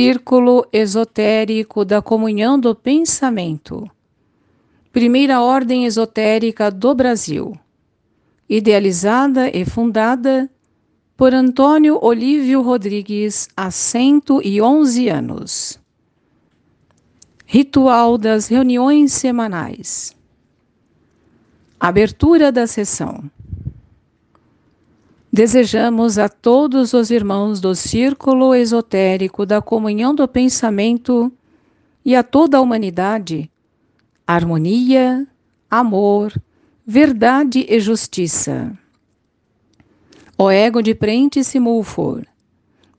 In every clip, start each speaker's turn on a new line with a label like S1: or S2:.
S1: Círculo Esotérico da Comunhão do Pensamento. Primeira Ordem Esotérica do Brasil. Idealizada e fundada por Antônio Olívio Rodrigues há 111 anos. Ritual das reuniões semanais. Abertura da sessão. Desejamos a todos os irmãos do Círculo Esotérico da Comunhão do Pensamento e a toda a humanidade harmonia, amor, verdade e justiça. Ó ego de Prentice Mulford,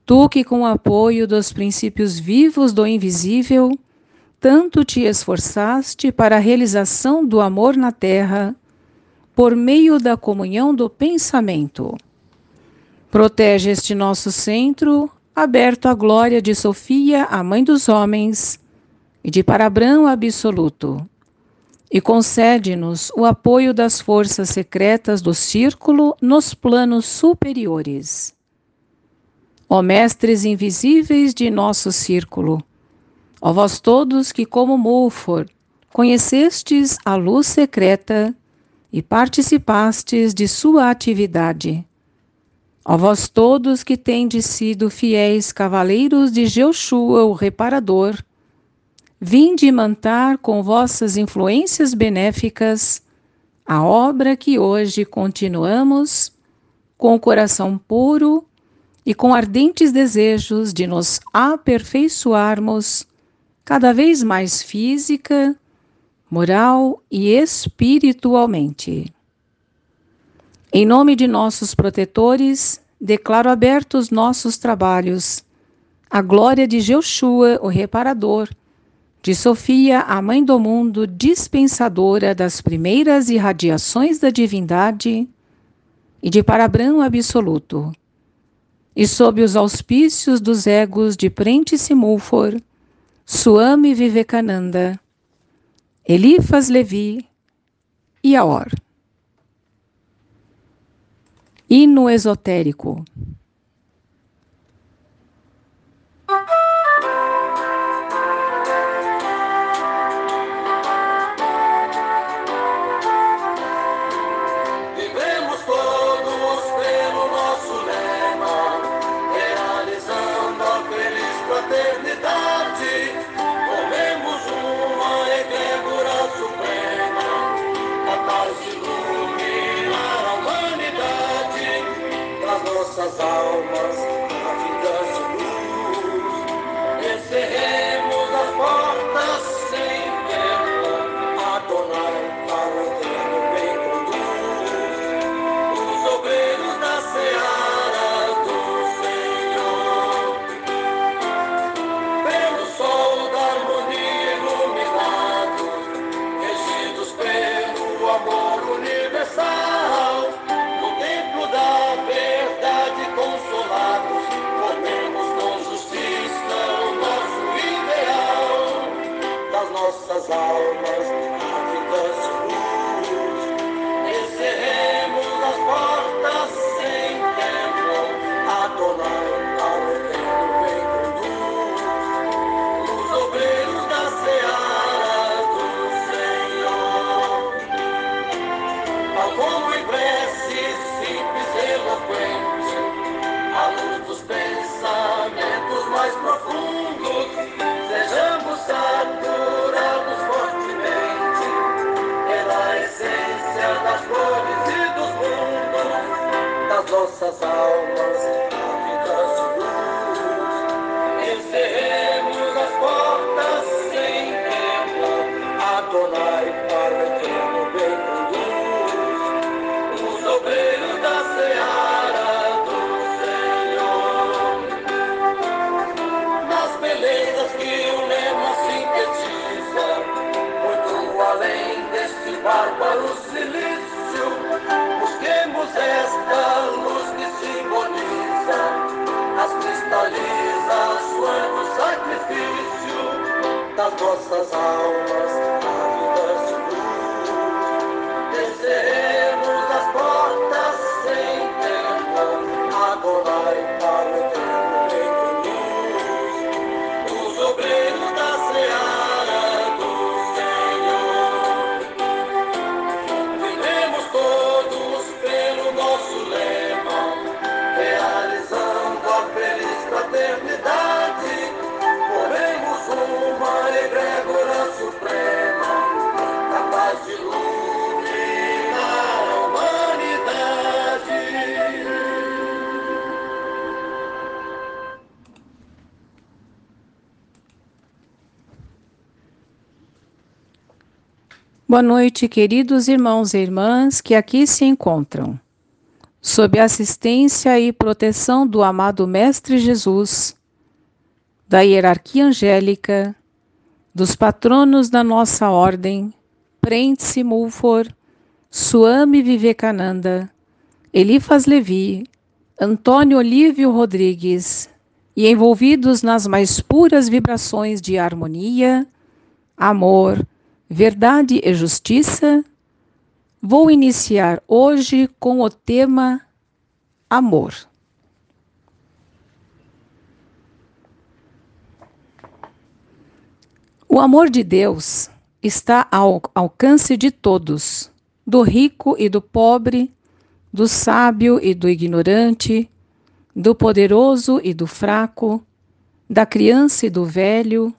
S1: tu que com o apoio dos princípios vivos do invisível, tanto te esforçaste para a realização do amor na terra, por meio da comunhão do pensamento Protege este nosso centro, aberto à glória de Sofia, a mãe dos homens, e de Parabrão absoluto. E concede-nos o apoio das forças secretas do círculo nos planos superiores. Ó mestres invisíveis de nosso círculo, ó vós todos que, como Mulford, conhecestes a luz secreta e participastes de sua atividade Ó vós todos que tendes sido fiéis cavaleiros de Jeushua, o reparador, vinde mantar com vossas influências benéficas a obra que hoje continuamos com o coração puro e com ardentes desejos de nos aperfeiçoarmos cada vez mais física, moral e espiritualmente. Em nome de nossos protetores, declaro abertos nossos trabalhos. A glória de Jeushua, o reparador, de Sofia, a mãe do mundo, dispensadora das primeiras irradiações da divindade, e de Parabrão absoluto. E sob os auspícios dos egos de Prentice Mulfor, Suami Vivekananda, Elifas Levi e Aor. Hino esotérico.
S2: Boa noite, queridos irmãos e irmãs que aqui se encontram. Sob a assistência e proteção do amado Mestre Jesus, da hierarquia angélica, dos patronos da nossa ordem, Prentice Mulfor, Suame Vivekananda, Elifas Levi, Antônio Olívio Rodrigues, e envolvidos nas mais puras vibrações de harmonia, amor, Verdade e Justiça, vou iniciar hoje com o tema Amor. O amor de Deus está ao alcance de todos, do rico e do pobre, do sábio e do ignorante, do poderoso e do fraco, da criança e do velho,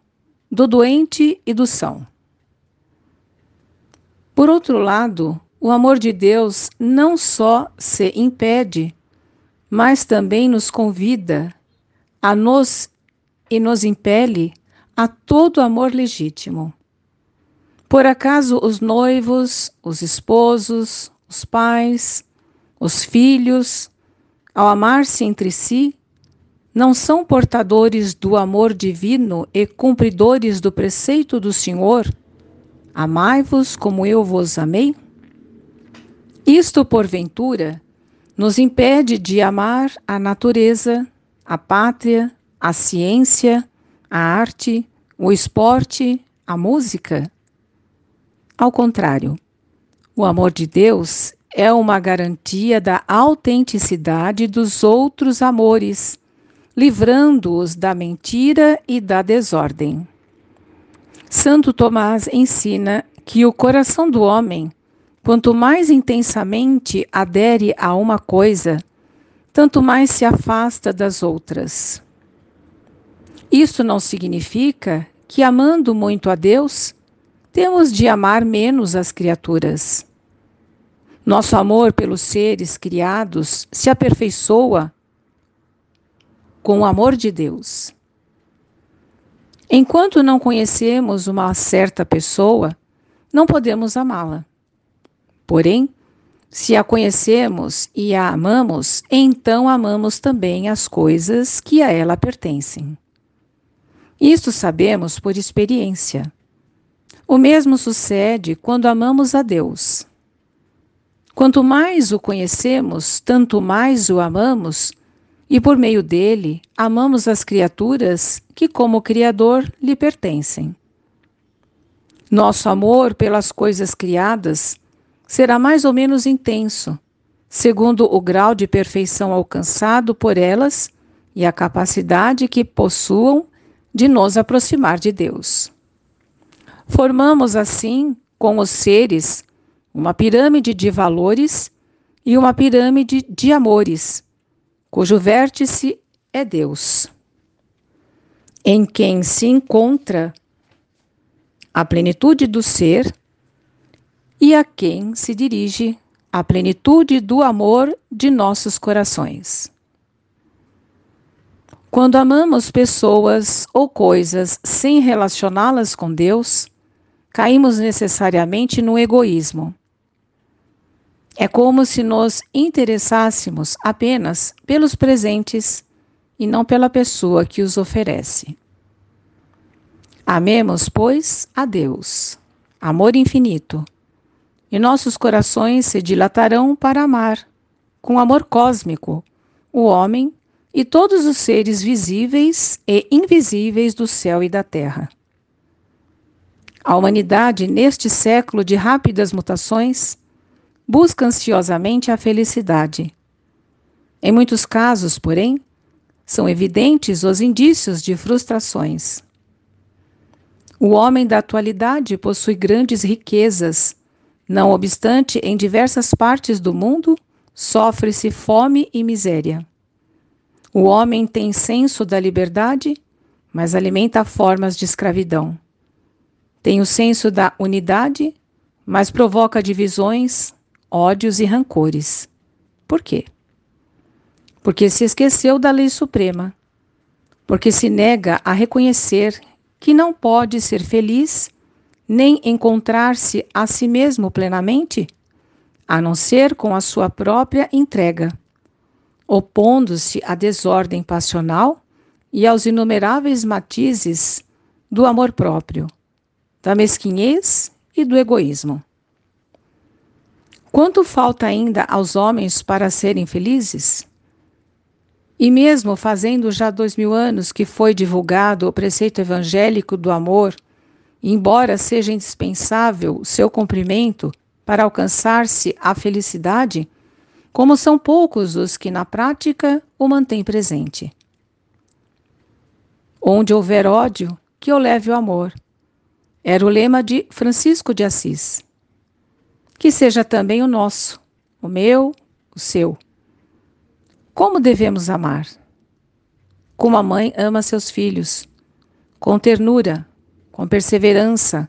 S2: do doente e do são. Por outro lado, o amor de Deus não só se impede, mas também nos convida a nos e nos impele a todo amor legítimo. Por acaso os noivos, os esposos, os pais, os filhos, ao amar-se entre si, não são portadores do amor divino e cumpridores do preceito do Senhor? Amai-vos como eu vos amei? Isto, porventura, nos impede de amar a natureza, a pátria, a ciência, a arte, o esporte, a música? Ao contrário, o amor de Deus é uma garantia da autenticidade dos outros amores, livrando-os da mentira e da desordem. Santo Tomás ensina que o coração do homem, quanto mais intensamente adere a uma coisa, tanto mais se afasta das outras. Isso não significa que, amando muito a Deus, temos de amar menos as criaturas. Nosso amor pelos seres criados se aperfeiçoa com o amor de Deus. Enquanto não conhecemos uma certa pessoa, não podemos amá-la. Porém, se a conhecemos e a amamos, então amamos também as coisas que a ela pertencem. Isto sabemos por experiência. O mesmo sucede quando amamos a Deus. Quanto mais o conhecemos, tanto mais o amamos e por meio dele amamos as criaturas que, como Criador, lhe pertencem. Nosso amor pelas coisas criadas será mais ou menos intenso, segundo o grau de perfeição alcançado por elas e a capacidade que possuam de nos aproximar de Deus. Formamos assim, com os seres, uma pirâmide de valores e uma pirâmide de amores cujo vértice é Deus, em quem se encontra a plenitude do ser e a quem se dirige a plenitude do amor de nossos corações. Quando amamos pessoas ou coisas sem relacioná-las com Deus, caímos necessariamente no egoísmo é como se nos interessássemos apenas pelos presentes e não pela pessoa que os oferece. Amemos, pois, a Deus, amor infinito, e nossos corações se dilatarão para amar, com amor cósmico, o homem e todos os seres visíveis e invisíveis do céu e da terra. A humanidade, neste século de rápidas mutações, busca ansiosamente a felicidade. Em muitos casos, porém, são evidentes os indícios de frustrações. O homem da atualidade possui grandes riquezas, não obstante, em diversas partes do mundo sofre-se fome e miséria. O homem tem senso da liberdade, mas alimenta formas de escravidão. Tem o senso da unidade, mas provoca divisões, ódios e rancores. Por quê? Porque se esqueceu da lei suprema, porque se nega a reconhecer que não pode ser feliz nem encontrar-se a si mesmo plenamente, a não ser com a sua própria entrega, opondo-se à desordem passional e aos inumeráveis matizes do amor próprio, da mesquinhez e do egoísmo. Quanto falta ainda aos homens para serem felizes? E mesmo fazendo já dois mil anos que foi divulgado o preceito evangélico do amor, embora seja indispensável seu cumprimento para alcançar-se a felicidade, como são poucos os que na prática o mantêm presente. Onde houver ódio, que eu leve o amor. Era o lema de Francisco de Assis. Que seja também o nosso, o meu, o seu. Como devemos amar? Como a mãe ama seus filhos, com ternura, com perseverança,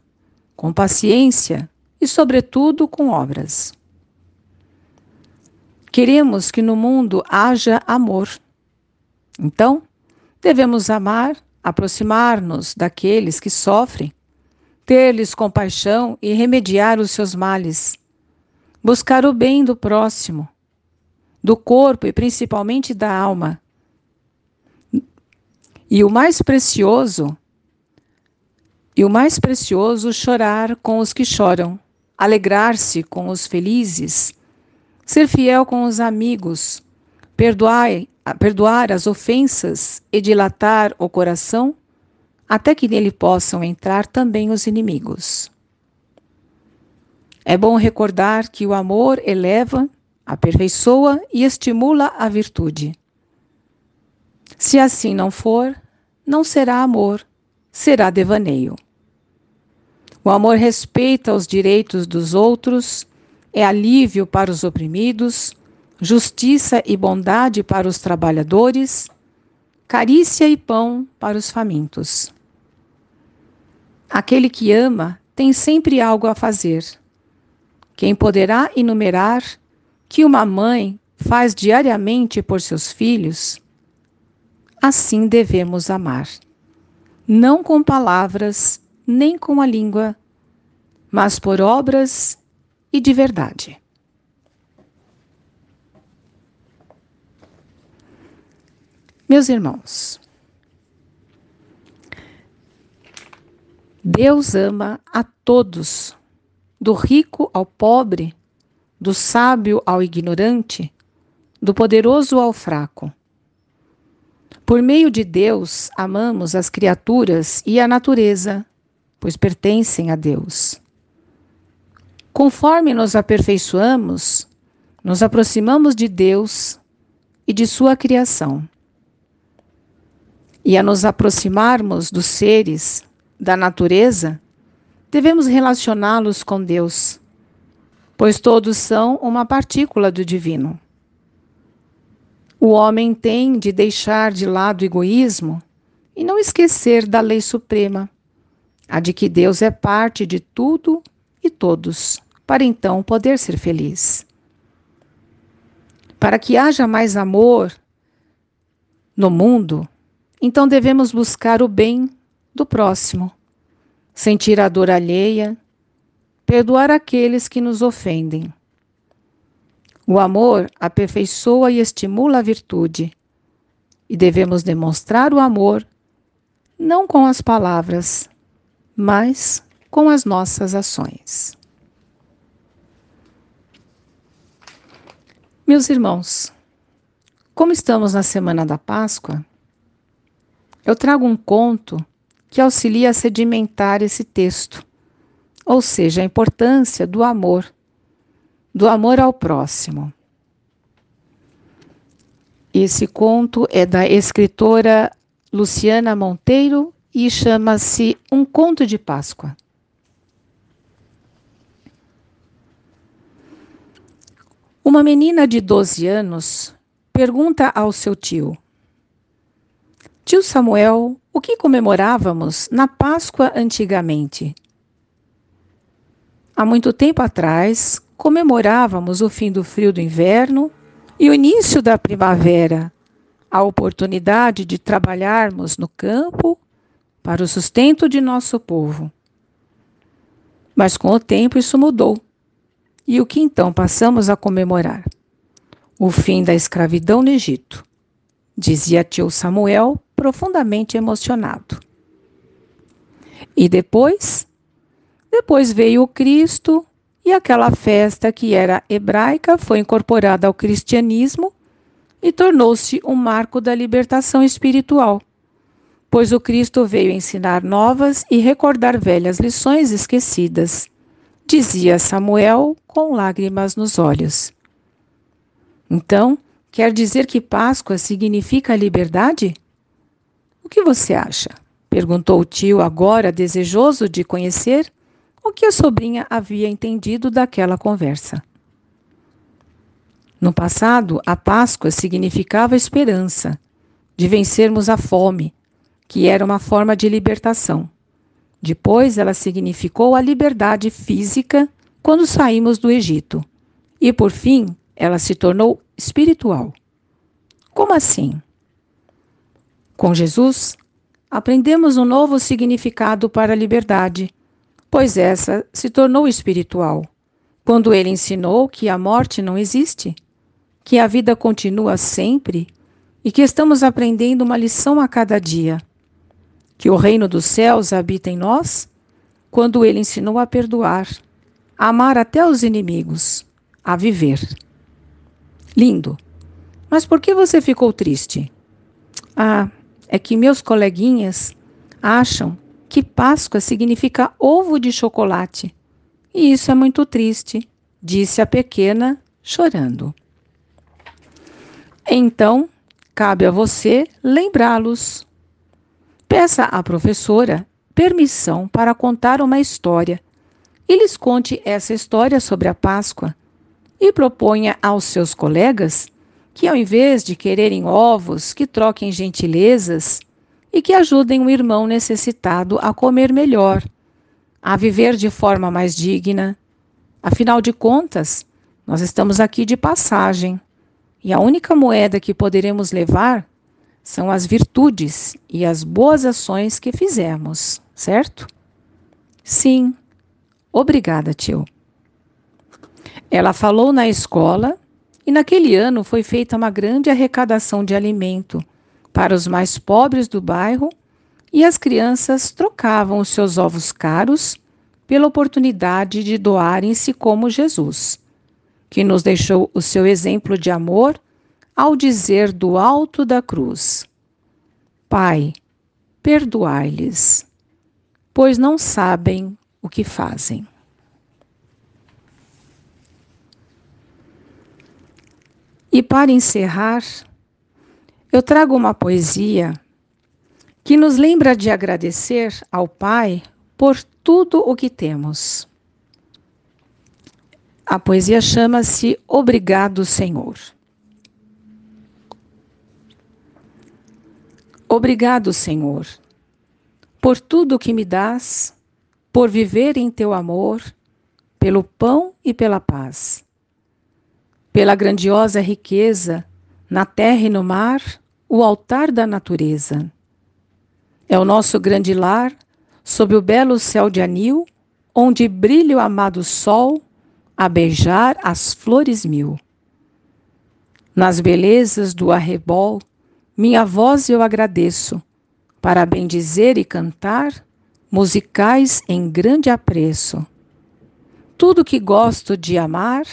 S2: com paciência e, sobretudo, com obras. Queremos que no mundo haja amor. Então, devemos amar, aproximar-nos daqueles que sofrem, ter-lhes compaixão e remediar os seus males, buscar o bem do próximo, do corpo e principalmente da alma. E o mais precioso, e o mais precioso, chorar com os que choram, alegrar-se com os felizes, ser fiel com os amigos, perdoar, perdoar as ofensas e dilatar o coração, até que nele possam entrar também os inimigos. É bom recordar que o amor eleva aperfeiçoa e estimula a virtude. Se assim não for, não será amor, será devaneio. O amor respeita os direitos dos outros, é alívio para os oprimidos, justiça e bondade para os trabalhadores, carícia e pão para os famintos. Aquele que ama tem sempre algo a fazer. Quem poderá enumerar que uma mãe faz diariamente por seus filhos, assim devemos amar. Não com palavras, nem com a língua, mas por obras e de verdade. Meus irmãos, Deus ama a todos, do rico ao pobre, do sábio ao ignorante, do poderoso ao fraco. Por meio de Deus, amamos as criaturas e a natureza, pois pertencem a Deus. Conforme nos aperfeiçoamos, nos aproximamos de Deus e de Sua criação. E a nos aproximarmos dos seres, da natureza, devemos relacioná-los com Deus pois todos são uma partícula do divino. O homem tem de deixar de lado o egoísmo e não esquecer da lei suprema, a de que Deus é parte de tudo e todos, para então poder ser feliz. Para que haja mais amor no mundo, então devemos buscar o bem do próximo, sentir a dor alheia perdoar aqueles que nos ofendem. O amor aperfeiçoa e estimula a virtude, e devemos demonstrar o amor não com as palavras, mas com as nossas ações. Meus irmãos, como estamos na semana da Páscoa, eu trago um conto que auxilia a sedimentar esse texto ou seja, a importância do amor, do amor ao próximo. Esse conto é da escritora Luciana Monteiro e chama-se Um Conto de Páscoa. Uma menina de 12 anos pergunta ao seu tio: Tio Samuel, o que comemorávamos na Páscoa antigamente? Há muito tempo atrás, comemorávamos o fim do frio do inverno e o início da primavera, a oportunidade de trabalharmos no campo para o sustento de nosso povo. Mas com o tempo isso mudou. E o que então passamos a comemorar? O fim da escravidão no Egito, dizia tio Samuel, profundamente emocionado. E depois? Depois veio o Cristo e aquela festa que era hebraica foi incorporada ao cristianismo e tornou-se um marco da libertação espiritual, pois o Cristo veio ensinar novas e recordar velhas lições esquecidas, dizia Samuel com lágrimas nos olhos. Então, quer dizer que Páscoa significa liberdade? O que você acha? perguntou o tio, agora desejoso de conhecer o que a sobrinha havia entendido daquela conversa. No passado, a Páscoa significava esperança de vencermos a fome, que era uma forma de libertação. Depois, ela significou a liberdade física quando saímos do Egito. E, por fim, ela se tornou espiritual. Como assim? Com Jesus, aprendemos um novo significado para a liberdade, pois essa se tornou espiritual, quando ele ensinou que a morte não existe que a vida continua sempre e que estamos aprendendo uma lição a cada dia. Que o reino dos céus habita em nós quando ele ensinou a perdoar, a amar até os inimigos, a viver. Lindo. Mas por que você ficou triste? Ah, é que meus coleguinhas acham que Páscoa significa ovo de chocolate. E isso é muito triste, disse a pequena, chorando. Então, cabe a você lembrá-los. Peça à professora permissão para contar uma história e lhes conte essa história sobre a Páscoa e proponha aos seus colegas que, ao invés de quererem ovos, que troquem gentilezas e que ajudem o irmão necessitado a comer melhor, a viver de forma mais digna. Afinal de contas, nós estamos aqui de passagem. E a única moeda que poderemos levar são as virtudes e as boas ações que fizemos, certo? Sim. Obrigada, tio. Ela falou na escola e naquele ano foi feita uma grande arrecadação de alimento para os mais pobres do bairro e as crianças trocavam os seus ovos caros pela oportunidade de doarem-se como Jesus que nos deixou o seu exemplo de amor ao dizer do alto da cruz: Pai, perdoai-lhes, pois não sabem o que fazem. E para encerrar, eu trago uma poesia que nos lembra de agradecer ao Pai por tudo o que temos. A poesia chama-se Obrigado, Senhor. Obrigado, Senhor, por tudo que me dás, por viver em teu amor, pelo pão e pela paz, pela grandiosa riqueza na terra e no mar, o altar da natureza. É o nosso grande lar, sob o belo céu de anil, onde brilha o amado sol a beijar as flores mil. Nas belezas do arrebol, minha voz eu agradeço, para bendizer e cantar, musicais em grande apreço. Tudo que gosto de amar,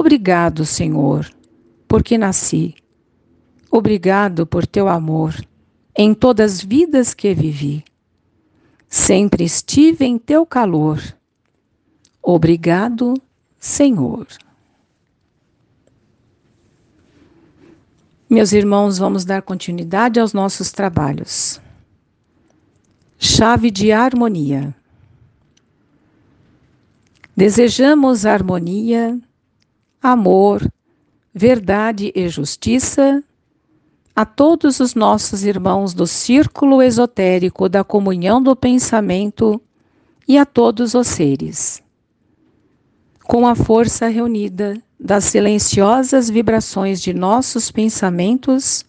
S2: obrigado, Senhor, porque nasci. Obrigado por teu amor em todas as vidas que vivi. Sempre estive em teu calor Obrigado, Senhor. Meus irmãos, vamos dar continuidade aos nossos trabalhos. Chave de harmonia. Desejamos harmonia, amor, verdade e justiça a todos os nossos irmãos do círculo esotérico da comunhão do pensamento e a todos os seres com a força reunida das silenciosas vibrações de nossos pensamentos,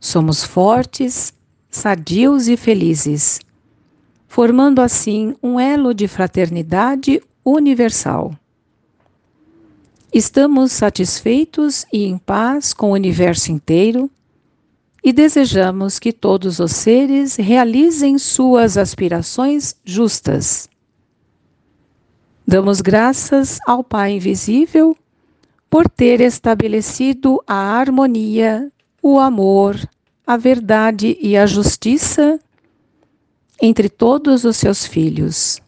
S2: somos fortes, sadios e felizes, formando assim um elo de fraternidade universal. Estamos satisfeitos e em paz com o universo inteiro e desejamos que todos os seres realizem suas aspirações justas. Damos graças ao Pai Invisível por ter estabelecido a harmonia, o amor, a verdade e a justiça entre todos os seus filhos.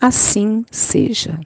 S2: Assim seja.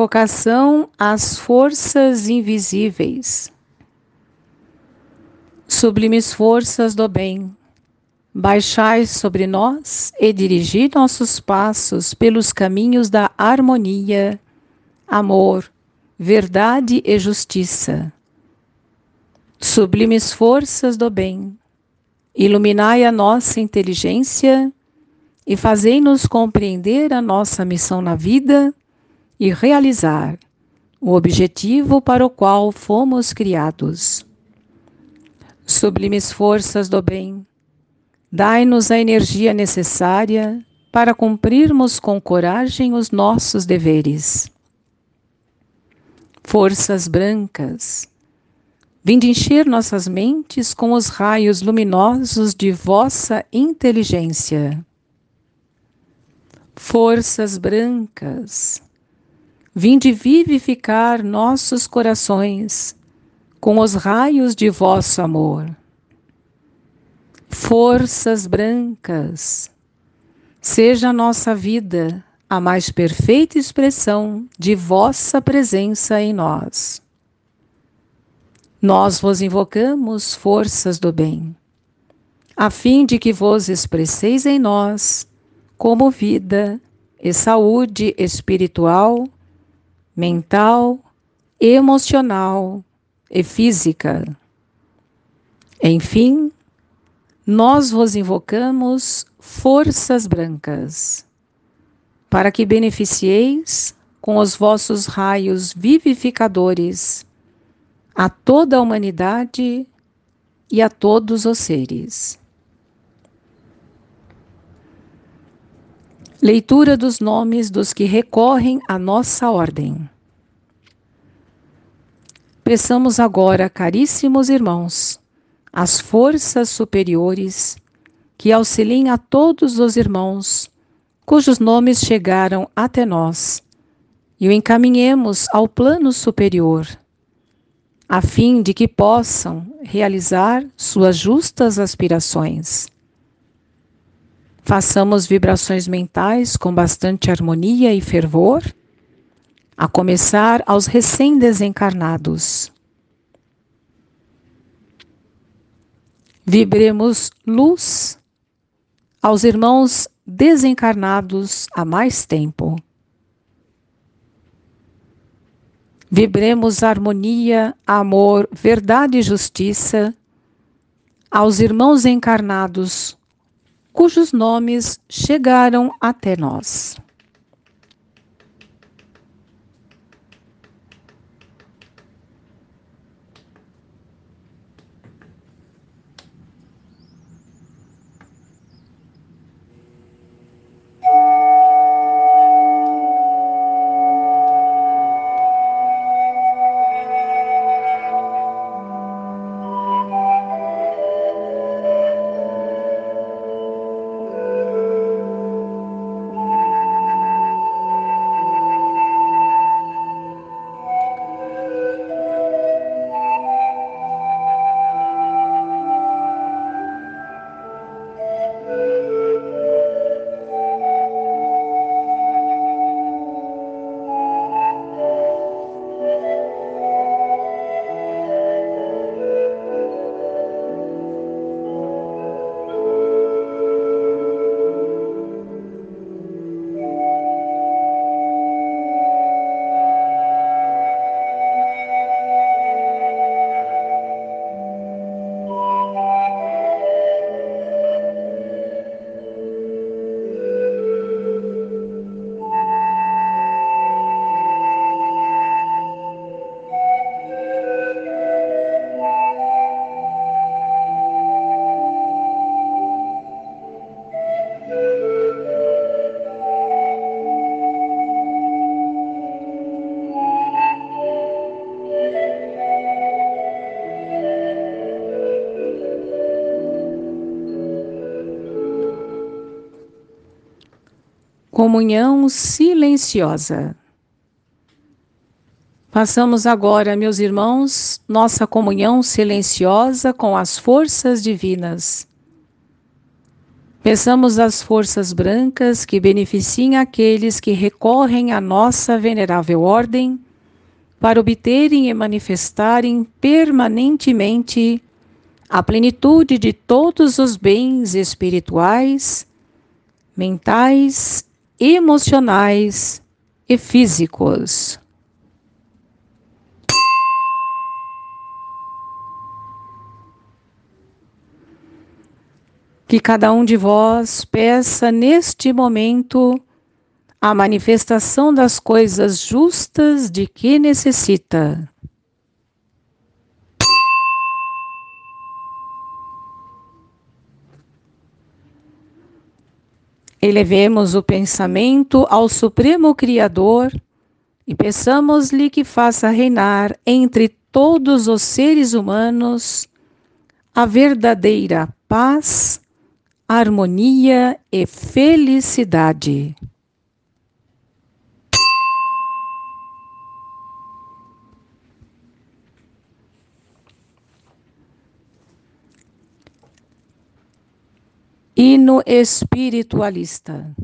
S2: Invocação às forças invisíveis. Sublimes forças do bem, baixai sobre nós e dirigi nossos passos pelos caminhos da harmonia, amor, verdade e justiça. Sublimes forças do bem, iluminai a nossa inteligência e fazei-nos compreender a nossa missão na vida e realizar o objetivo para o qual fomos criados. Sublimes forças do bem, dai-nos a energia necessária para cumprirmos com coragem os nossos deveres. Forças brancas, vinde encher nossas mentes com os raios luminosos de vossa inteligência. Forças brancas, Vinde vivificar nossos corações com os raios de vosso amor. Forças brancas, seja a nossa vida a mais perfeita expressão de vossa presença em nós. Nós vos invocamos, forças do bem, a fim de que vos expresseis em nós como vida e saúde espiritual mental, emocional e física. Enfim, nós vos invocamos forças brancas, para que beneficieis com os vossos raios vivificadores a toda a humanidade e a todos os seres. Leitura dos nomes dos que recorrem à nossa ordem. Peçamos agora, caríssimos irmãos, as forças superiores que auxiliem a todos os irmãos cujos nomes chegaram até nós e o encaminhemos ao plano superior, a fim de que possam realizar suas justas aspirações Façamos vibrações mentais com bastante harmonia e fervor, a começar aos recém-desencarnados. Vibremos luz aos irmãos desencarnados há mais tempo. Vibremos harmonia, amor, verdade e justiça aos irmãos encarnados cujos nomes chegaram até nós. Comunhão silenciosa. Passamos agora, meus irmãos, nossa comunhão silenciosa com as forças divinas. Peçamos às forças brancas que beneficiem aqueles que recorrem à nossa venerável ordem para obterem e manifestarem permanentemente a plenitude de todos os bens espirituais, mentais emocionais e físicos. Que cada um de vós peça neste momento a manifestação das coisas justas de que necessita. Elevemos o pensamento ao Supremo Criador e peçamos-lhe que faça reinar entre todos os seres humanos a verdadeira paz, harmonia e felicidade. Hino espiritualista.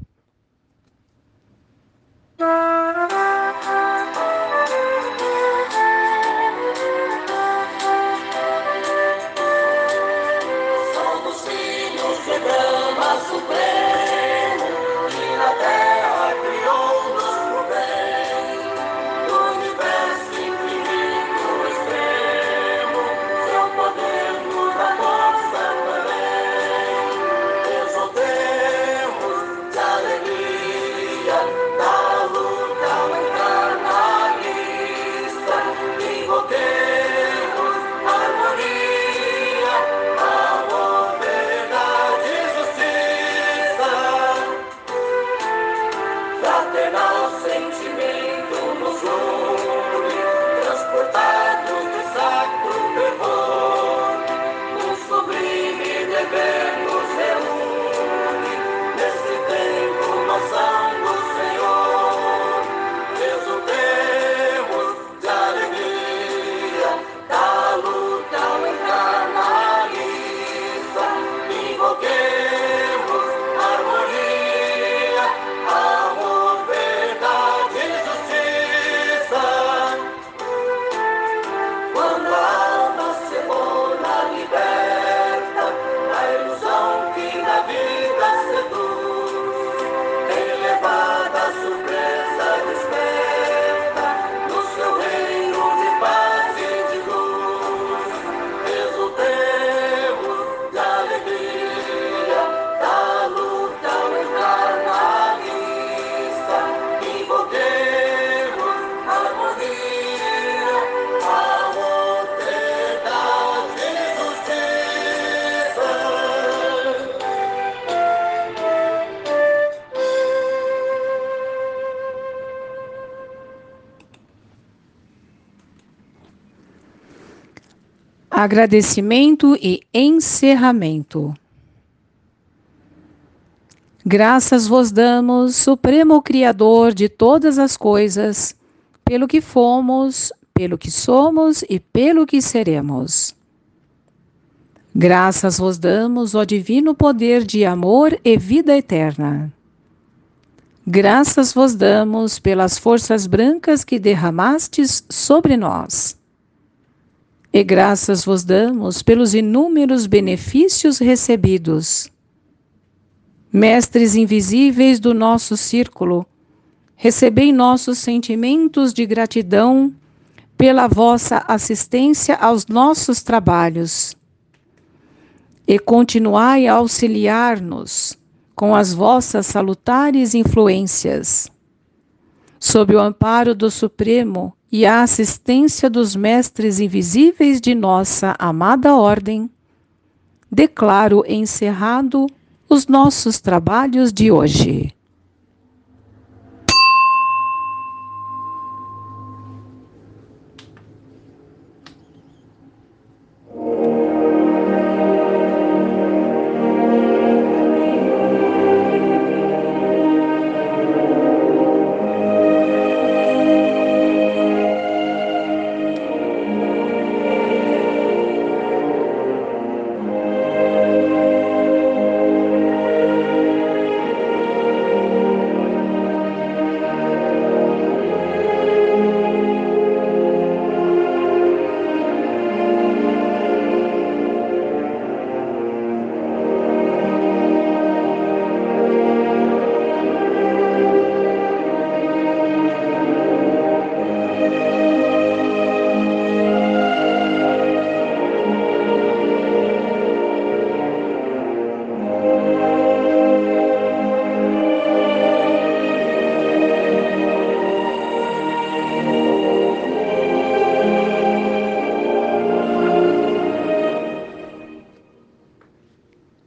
S2: Agradecimento e encerramento. Graças vos damos, Supremo Criador de todas as coisas, pelo que fomos, pelo que somos e pelo que seremos. Graças vos damos, ó Divino Poder de amor e vida eterna. Graças vos damos pelas forças brancas que derramastes sobre nós. E graças vos damos pelos inúmeros benefícios recebidos. Mestres invisíveis do nosso círculo, recebei nossos sentimentos de gratidão pela vossa assistência aos nossos trabalhos. E continuai a auxiliar-nos com as vossas salutares influências. Sob o amparo do Supremo e a assistência dos mestres invisíveis de nossa amada Ordem, declaro encerrado os nossos trabalhos de hoje.